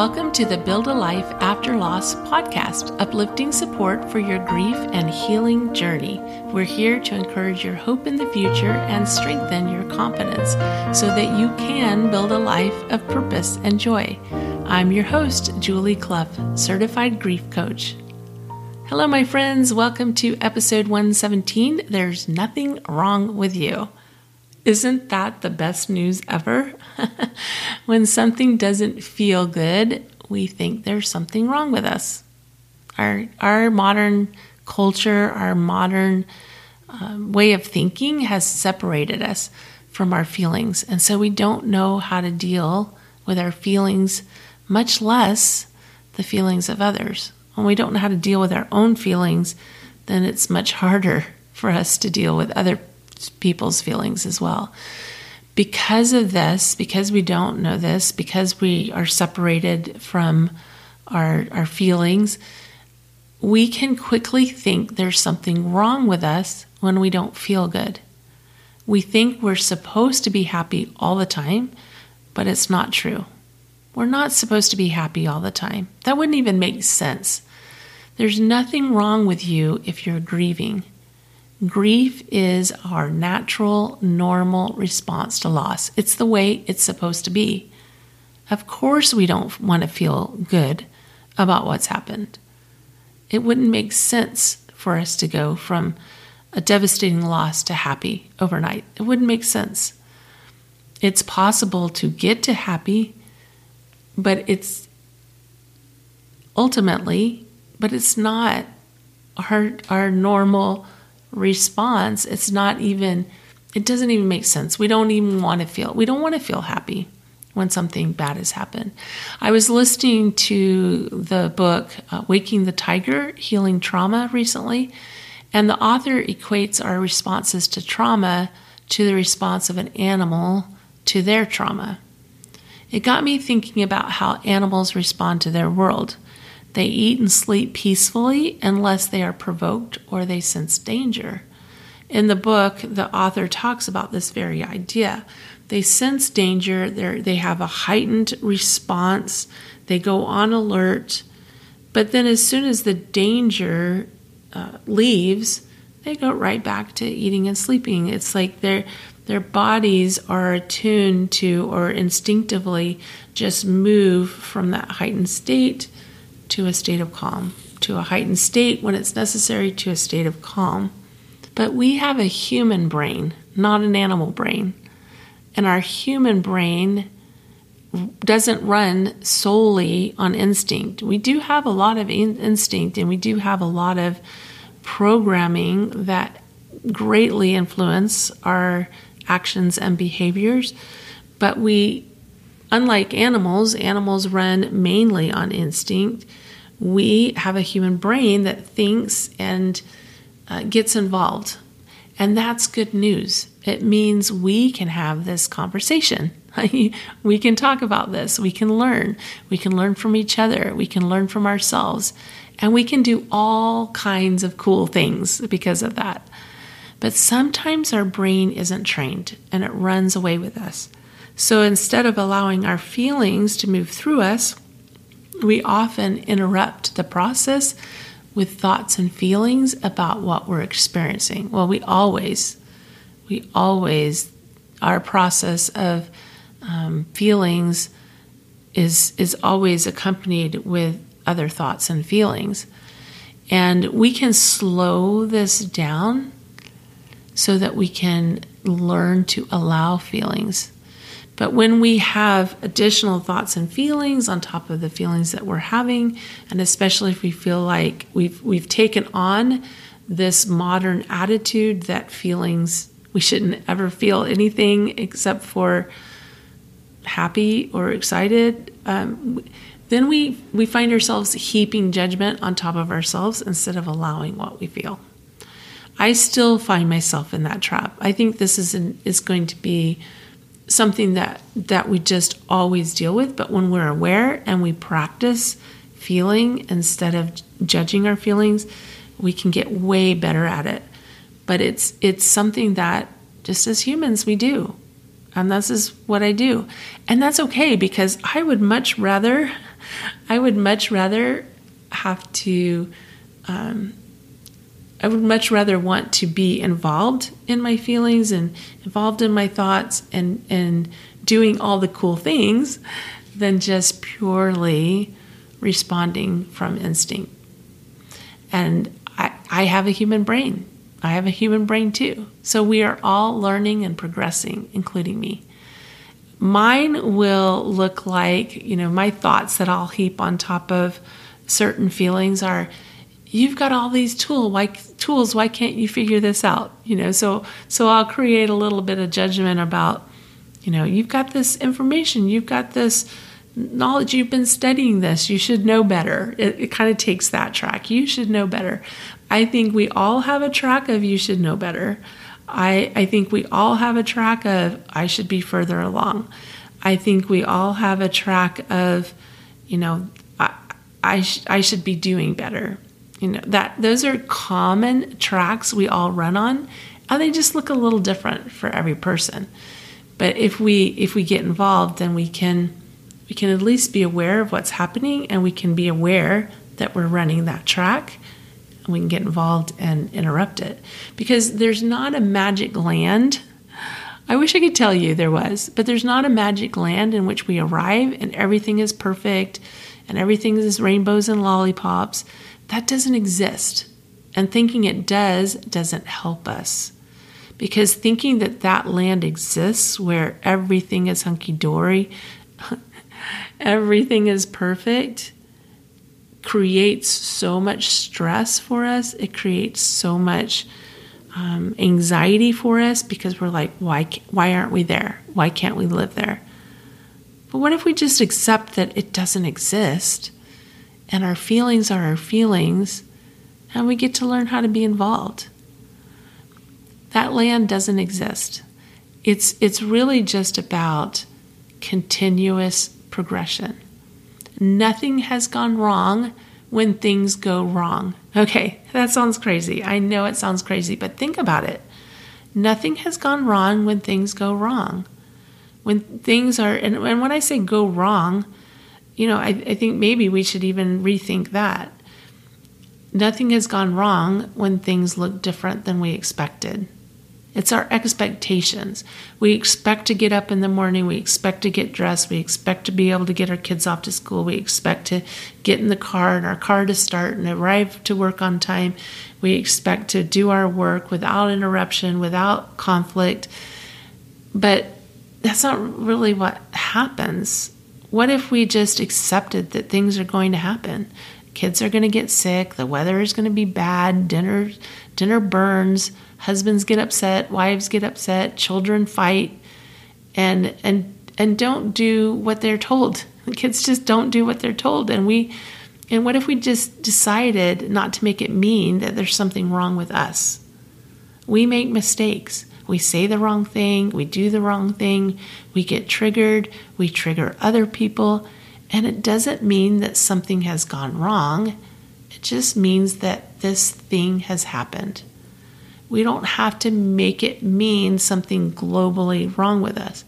Welcome to the Build a Life After Loss podcast, uplifting support for your grief and healing journey. We're here to encourage your hope in the future and strengthen your confidence so that you can build a life of purpose and joy. I'm your host, Julie Clough, certified grief coach. Hello, my friends. Welcome to episode 117. There's nothing wrong with you. Isn't that the best news ever? when something doesn't feel good, we think there's something wrong with us. Our, our modern culture, our modern um, way of thinking has separated us from our feelings. And so we don't know how to deal with our feelings, much less the feelings of others. When we don't know how to deal with our own feelings, then it's much harder for us to deal with other people's feelings as well. Because of this, because we don't know this, because we are separated from our, our feelings, we can quickly think there's something wrong with us when we don't feel good. We think we're supposed to be happy all the time, but it's not true. We're not supposed to be happy all the time. That wouldn't even make sense. There's nothing wrong with you if you're grieving. Grief is our natural, normal response to loss. It's the way it's supposed to be. Of course, we don't want to feel good about what's happened. It wouldn't make sense for us to go from a devastating loss to happy overnight. It wouldn't make sense. It's possible to get to happy, but it's ultimately, but it's not our, our normal response, it's not even, it doesn't even make sense. We don't even want to feel, we don't want to feel happy when something bad has happened. I was listening to the book uh, Waking the Tiger Healing Trauma recently, and the author equates our responses to trauma to the response of an animal to their trauma. It got me thinking about how animals respond to their world. They eat and sleep peacefully unless they are provoked or they sense danger. In the book, the author talks about this very idea. They sense danger, they have a heightened response, they go on alert, but then as soon as the danger uh, leaves, they go right back to eating and sleeping. It's like their their bodies are attuned to or instinctively just move from that heightened state to a state of calm, to a heightened state when it's necessary to a state of calm. But we have a human brain, not an animal brain. And our human brain doesn't run solely on instinct. We do have a lot of in- instinct and we do have a lot of programming that greatly influence our actions and behaviors. But we, unlike animals, animals run mainly on instinct we have a human brain that thinks and uh, gets involved. And that's good news. It means we can have this conversation. we can talk about this. We can learn. We can learn from each other. We can learn from ourselves. And we can do all kinds of cool things because of that. But sometimes our brain isn't trained and it runs away with us. So instead of allowing our feelings to move through us, we often interrupt the process with thoughts and feelings about what we're experiencing. Well, we always, we always, our process of um, feelings is is always accompanied with other thoughts and feelings, and we can slow this down so that we can learn to allow feelings but when we have additional thoughts and feelings on top of the feelings that we're having, and especially if we feel like we've we've taken on this modern attitude that feelings we shouldn't ever feel anything except for happy or excited, um, then we we find ourselves heaping judgment on top of ourselves instead of allowing what we feel. I still find myself in that trap. I think this is an, is going to be something that that we just always deal with but when we're aware and we practice feeling instead of judging our feelings we can get way better at it. But it's it's something that just as humans we do. And this is what I do. And that's okay because I would much rather I would much rather have to, um, I would much rather want to be involved in my feelings and involved in my thoughts and, and doing all the cool things than just purely responding from instinct. And I, I have a human brain. I have a human brain too. So we are all learning and progressing, including me. Mine will look like, you know, my thoughts that I'll heap on top of certain feelings are you've got all these tool why tools why can't you figure this out? You know so so i'll create a little bit of judgment about you know you've got this information you've got this knowledge you've been studying this you should know better. It, it kind of takes that track. You should know better. I think we all have a track of you should know better. I, I think we all have a track of I should be further along. I think we all have a track of, you know, I, I, sh- I should be doing better. You know, that those are common tracks we all run on, and they just look a little different for every person. But if we if we get involved, then we can we can at least be aware of what's happening and we can be aware that we're running that track and we can get involved and interrupt it because there's not a magic land. I wish I could tell you there was, but there's not a magic land in which we arrive and everything is perfect and everything is rainbows and lollipops. That doesn't exist. And thinking it does doesn't help us. Because thinking that that land exists where everything is hunky dory, everything is perfect, creates so much stress for us. It creates so much um, anxiety for us because we're like, why, why aren't we there? Why can't we live there? But what if we just accept that it doesn't exist and our feelings are our feelings and we get to learn how to be involved? That land doesn't exist. It's, it's really just about continuous progression. Nothing has gone wrong when things go wrong. Okay, that sounds crazy. I know it sounds crazy, but think about it. Nothing has gone wrong when things go wrong. When things are, and, and when I say go wrong, you know, I, I think maybe we should even rethink that. Nothing has gone wrong when things look different than we expected. It's our expectations. We expect to get up in the morning. We expect to get dressed. We expect to be able to get our kids off to school. We expect to get in the car and our car to start and arrive to work on time. We expect to do our work without interruption, without conflict. But that's not really what happens. What if we just accepted that things are going to happen? Kids are going to get sick, the weather is going to be bad, dinner dinner burns husbands get upset, wives get upset, children fight, and and and don't do what they're told. The kids just don't do what they're told, and we. And what if we just decided not to make it mean that there's something wrong with us? We make mistakes. We say the wrong thing, we do the wrong thing, we get triggered, we trigger other people, and it doesn't mean that something has gone wrong. It just means that this thing has happened. We don't have to make it mean something globally wrong with us.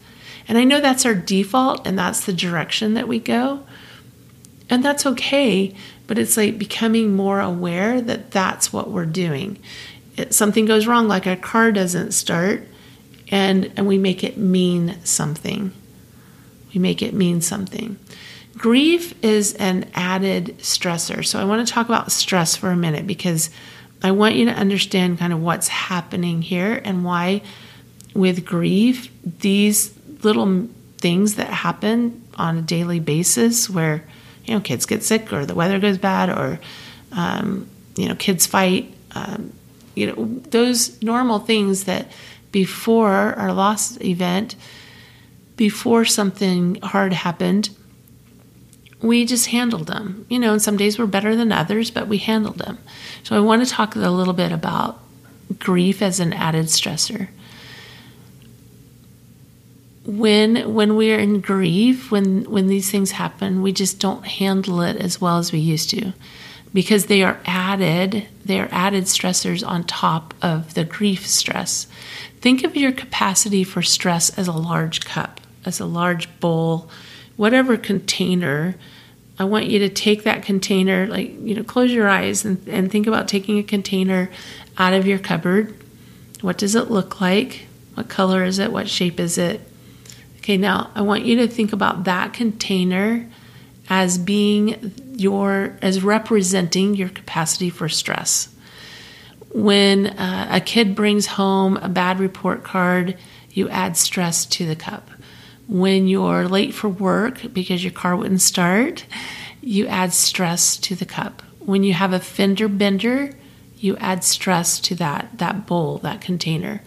And I know that's our default and that's the direction that we go. And that's okay, but it's like becoming more aware that that's what we're doing. It, something goes wrong, like our car doesn't start, and, and we make it mean something. We make it mean something. Grief is an added stressor. So I want to talk about stress for a minute because I want you to understand kind of what's happening here and why, with grief, these little things that happen on a daily basis where, you know, kids get sick or the weather goes bad or, um, you know, kids fight, um, you know, those normal things that before our loss event, before something hard happened, we just handled them. You know, and some days were better than others, but we handled them. So I want to talk a little bit about grief as an added stressor. When when we're in grief, when when these things happen, we just don't handle it as well as we used to because they are added, they are added stressors on top of the grief stress. Think of your capacity for stress as a large cup, as a large bowl, whatever container I want you to take that container, like, you know, close your eyes and, and think about taking a container out of your cupboard. What does it look like? What color is it? What shape is it? Okay, now I want you to think about that container as being your, as representing your capacity for stress. When uh, a kid brings home a bad report card, you add stress to the cup. When you're late for work because your car wouldn't start, you add stress to the cup. When you have a fender bender, you add stress to that, that bowl, that container.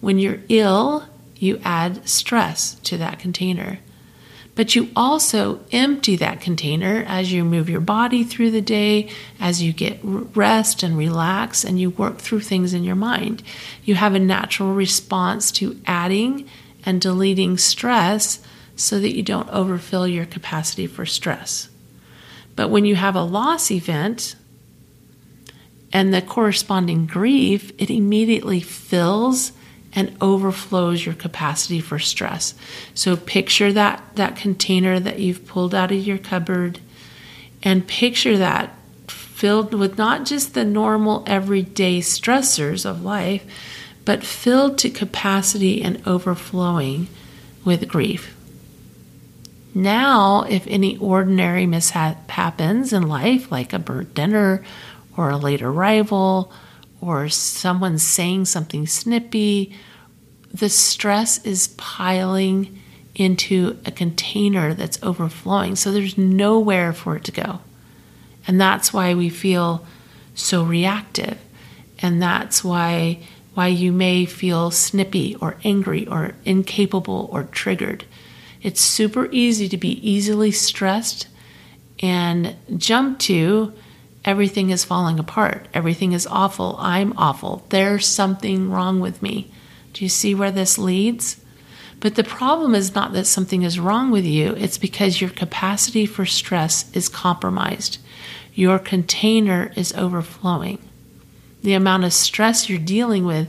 When you're ill, you add stress to that container. But you also empty that container as you move your body through the day, as you get rest and relax, and you work through things in your mind. You have a natural response to adding and deleting stress so that you don't overfill your capacity for stress. But when you have a loss event and the corresponding grief, it immediately fills and overflows your capacity for stress. So picture that that container that you've pulled out of your cupboard and picture that filled with not just the normal everyday stressors of life, but filled to capacity and overflowing with grief. Now, if any ordinary mishap happens in life, like a burnt dinner or a late arrival or someone saying something snippy, the stress is piling into a container that's overflowing. So there's nowhere for it to go. And that's why we feel so reactive. And that's why why you may feel snippy or angry or incapable or triggered. It's super easy to be easily stressed and jump to everything is falling apart. Everything is awful. I'm awful. There's something wrong with me. Do you see where this leads? But the problem is not that something is wrong with you, it's because your capacity for stress is compromised. Your container is overflowing. The amount of stress you're dealing with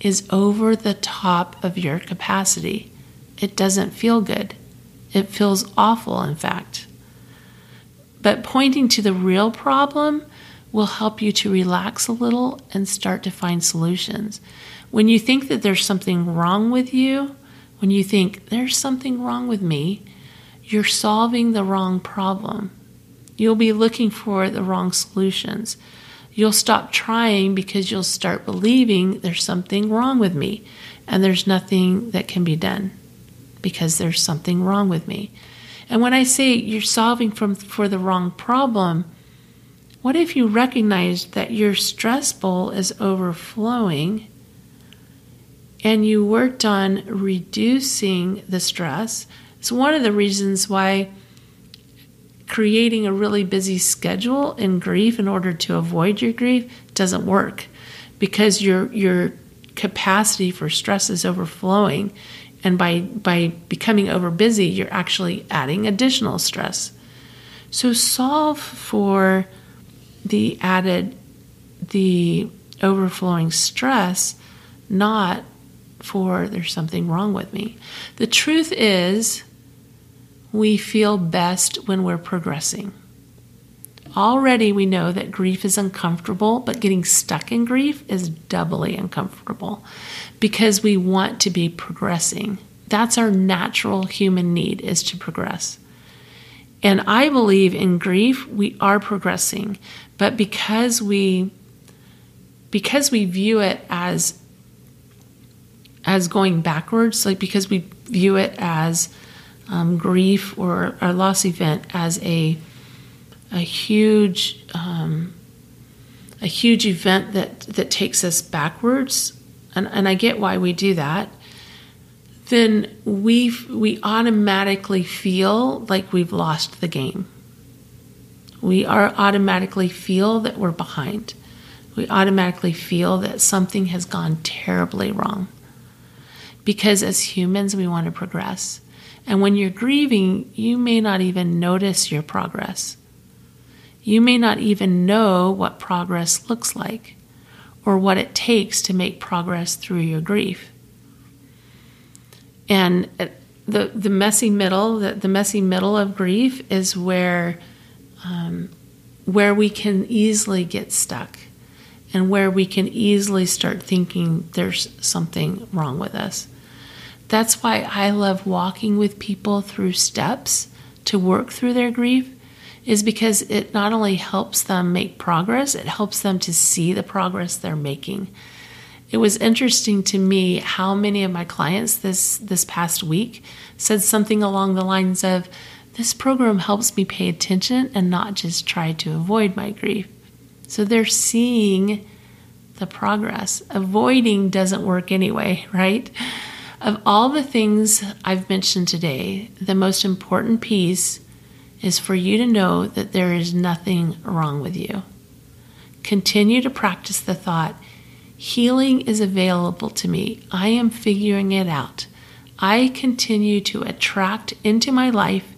is over the top of your capacity. It doesn't feel good. It feels awful, in fact. But pointing to the real problem will help you to relax a little and start to find solutions. When you think that there's something wrong with you, when you think there's something wrong with me, you're solving the wrong problem. You'll be looking for the wrong solutions. You'll stop trying because you'll start believing there's something wrong with me and there's nothing that can be done because there's something wrong with me. And when I say you're solving from, for the wrong problem, what if you recognize that your stress bowl is overflowing and you worked on reducing the stress? It's one of the reasons why creating a really busy schedule in grief in order to avoid your grief doesn't work because your your capacity for stress is overflowing and by by becoming over busy you're actually adding additional stress. So solve for the added the overflowing stress not for there's something wrong with me. The truth is we feel best when we're progressing. Already we know that grief is uncomfortable but getting stuck in grief is doubly uncomfortable because we want to be progressing. That's our natural human need is to progress. And I believe in grief we are progressing, but because we because we view it as as going backwards, like because we view it as um, grief or a loss event as a a huge um, a huge event that that takes us backwards and, and I get why we do that, then we we automatically feel like we've lost the game. We are automatically feel that we're behind. We automatically feel that something has gone terribly wrong. Because as humans, we want to progress. And when you're grieving, you may not even notice your progress. You may not even know what progress looks like or what it takes to make progress through your grief. And the the messy middle, the, the messy middle of grief is where um, where we can easily get stuck and where we can easily start thinking there's something wrong with us. That's why I love walking with people through steps to work through their grief is because it not only helps them make progress, it helps them to see the progress they're making. It was interesting to me how many of my clients this this past week said something along the lines of this program helps me pay attention and not just try to avoid my grief. So they're seeing the progress. Avoiding doesn't work anyway, right? Of all the things I've mentioned today, the most important piece is for you to know that there is nothing wrong with you. Continue to practice the thought healing is available to me. I am figuring it out. I continue to attract into my life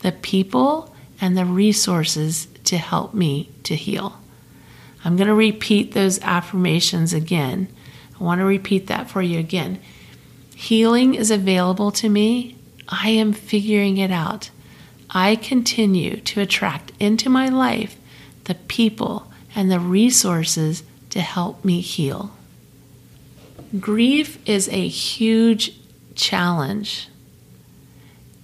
the people and the resources to help me to heal. I'm going to repeat those affirmations again. I want to repeat that for you again. Healing is available to me. I am figuring it out. I continue to attract into my life the people and the resources to help me heal. Grief is a huge challenge.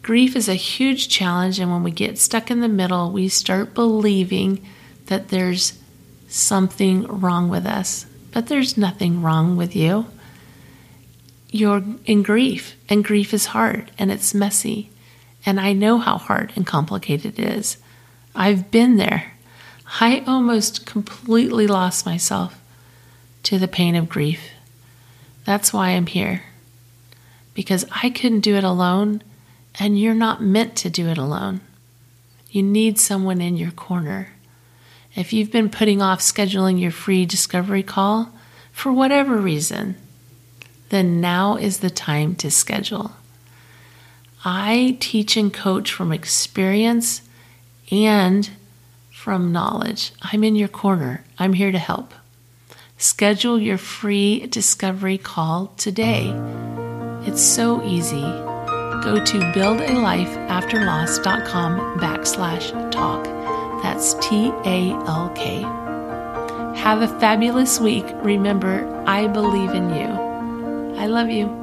Grief is a huge challenge, and when we get stuck in the middle, we start believing that there's something wrong with us. But there's nothing wrong with you you're in grief, and grief is hard and it's messy. And I know how hard and complicated it is. I've been there. I almost completely lost myself to the pain of grief. That's why I'm here. Because I couldn't do it alone, and you're not meant to do it alone. You need someone in your corner. If you've been putting off scheduling your free discovery call for whatever reason, then now is the time to schedule. I teach and coach from experience and from knowledge. I'm in your corner. I'm here to help. Schedule your free discovery call today. It's so easy. Go to buildalifeafterloss.com backslash talk. That's T A L K. Have a fabulous week. Remember, I believe in you. I love you.